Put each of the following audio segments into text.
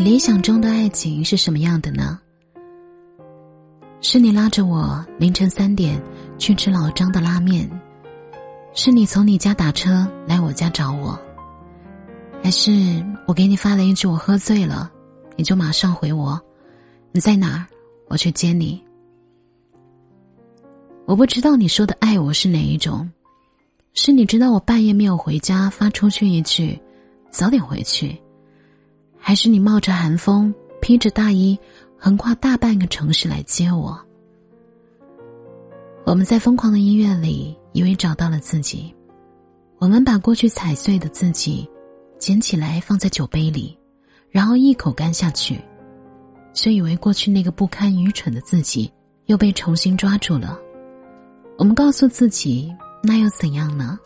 你理想中的爱情是什么样的呢？是你拉着我凌晨三点去吃老张的拉面，是你从你家打车来我家找我，还是我给你发了一句我喝醉了，你就马上回我，你在哪儿，我去接你？我不知道你说的爱我是哪一种，是你知道我半夜没有回家发出去一句，早点回去。还是你冒着寒风，披着大衣，横跨大半个城市来接我。我们在疯狂的音乐里，以为找到了自己。我们把过去踩碎的自己，捡起来放在酒杯里，然后一口干下去，却以为过去那个不堪愚蠢的自己又被重新抓住了。我们告诉自己，那又怎样呢？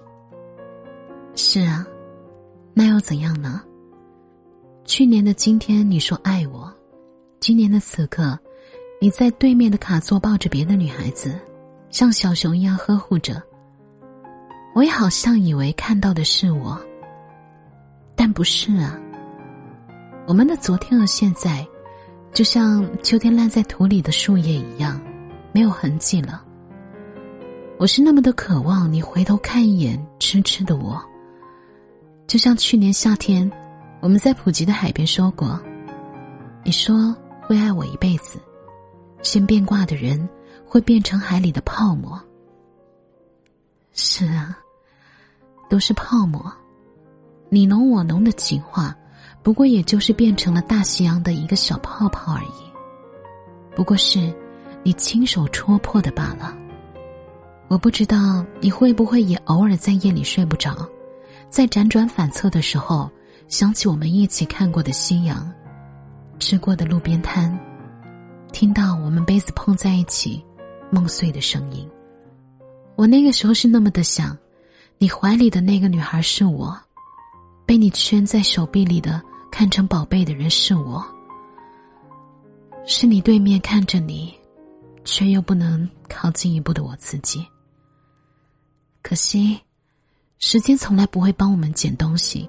是啊，那又怎样呢？去年的今天，你说爱我；今年的此刻，你在对面的卡座抱着别的女孩子，像小熊一样呵护着。我也好像以为看到的是我，但不是啊。我们的昨天和现在，就像秋天烂在土里的树叶一样，没有痕迹了。我是那么的渴望你回头看一眼痴痴的我，就像去年夏天。我们在普吉的海边说过，你说会爱我一辈子，先变卦的人会变成海里的泡沫。是啊，都是泡沫，你侬我侬的情话，不过也就是变成了大西洋的一个小泡泡而已，不过是你亲手戳破的罢了。我不知道你会不会也偶尔在夜里睡不着，在辗转反侧的时候。想起我们一起看过的夕阳，吃过的路边摊，听到我们杯子碰在一起、梦碎的声音，我那个时候是那么的想，你怀里的那个女孩是我，被你圈在手臂里的、看成宝贝的人是我，是你对面看着你，却又不能靠近一步的我自己。可惜，时间从来不会帮我们捡东西。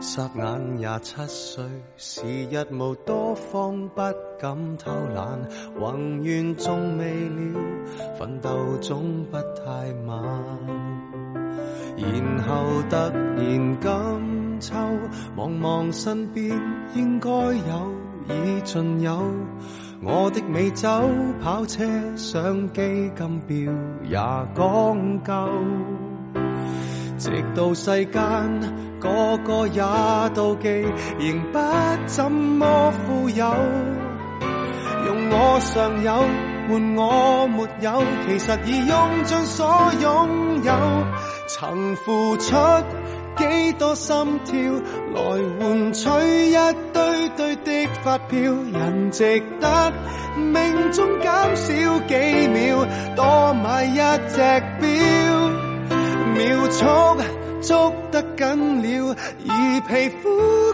霎眼廿七岁，时日无多，方不敢偷懒。宏愿仲未了，奋斗总不太晚。然后突然金秋，望望身边，应该有已尽有。我的美酒、跑车、相机、金表也讲究。直到世间个个也妒忌，仍不怎么富有。用我尚有换我没有，其实已用尽所拥有。曾付出几多心跳，来换取一堆堆的发票。人值得命中减少几秒，多买一只。捉捉得紧了，而皮肤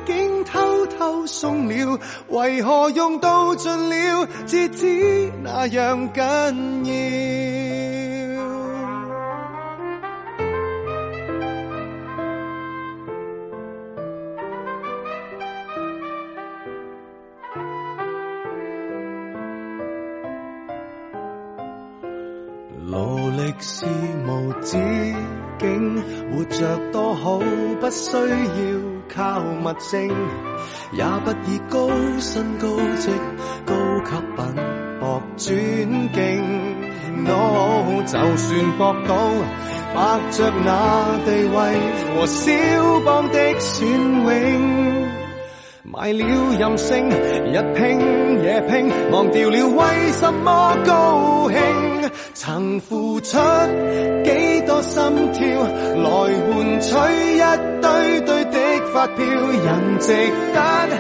竟偷偷松了，为何用到尽了，至知那样紧要？努力是无止。境活着多好，不需要靠物证，也不以高薪高职、高级品博转境。就算博到白着那地位和肖邦的选永，买了任性，日拼夜拼，忘掉了为什么高兴。曾付出几多心跳，来换取一堆堆的发票，人值得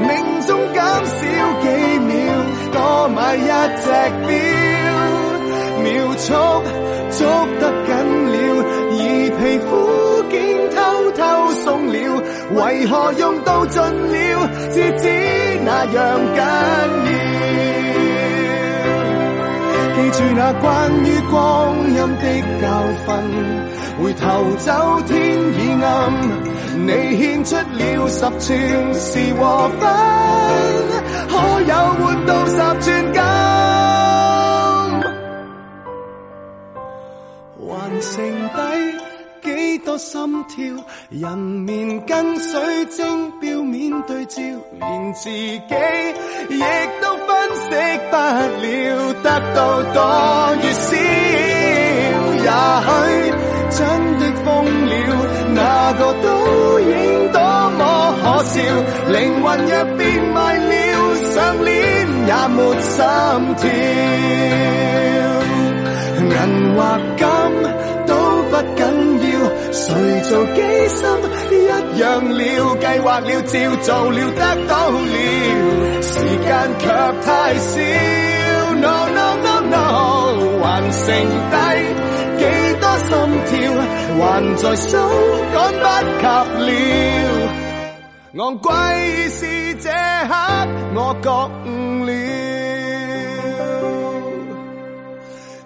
命中减少几秒，多买一只表，秒速捉得紧了，而皮肤竟偷偷松了，为何用到尽了，至知那样紧要。記住那關於光陰的教訓，回頭走天已暗。你獻出了十寸是和分，可有換到十寸金？還剩低幾多心跳？人面跟水晶表面對照，連自己亦都。得到多越少，也许真的疯了。那个倒影多么可笑，灵魂若变卖了，上脸也没心跳。银或金都不紧要，谁做机心一样了，计划了，照做了，得到了，时间却太少。No no no no，还剩低几多心跳，还在数，赶不及了。昂贵是这刻，我觉悟了，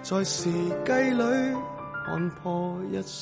在时计里看破一生。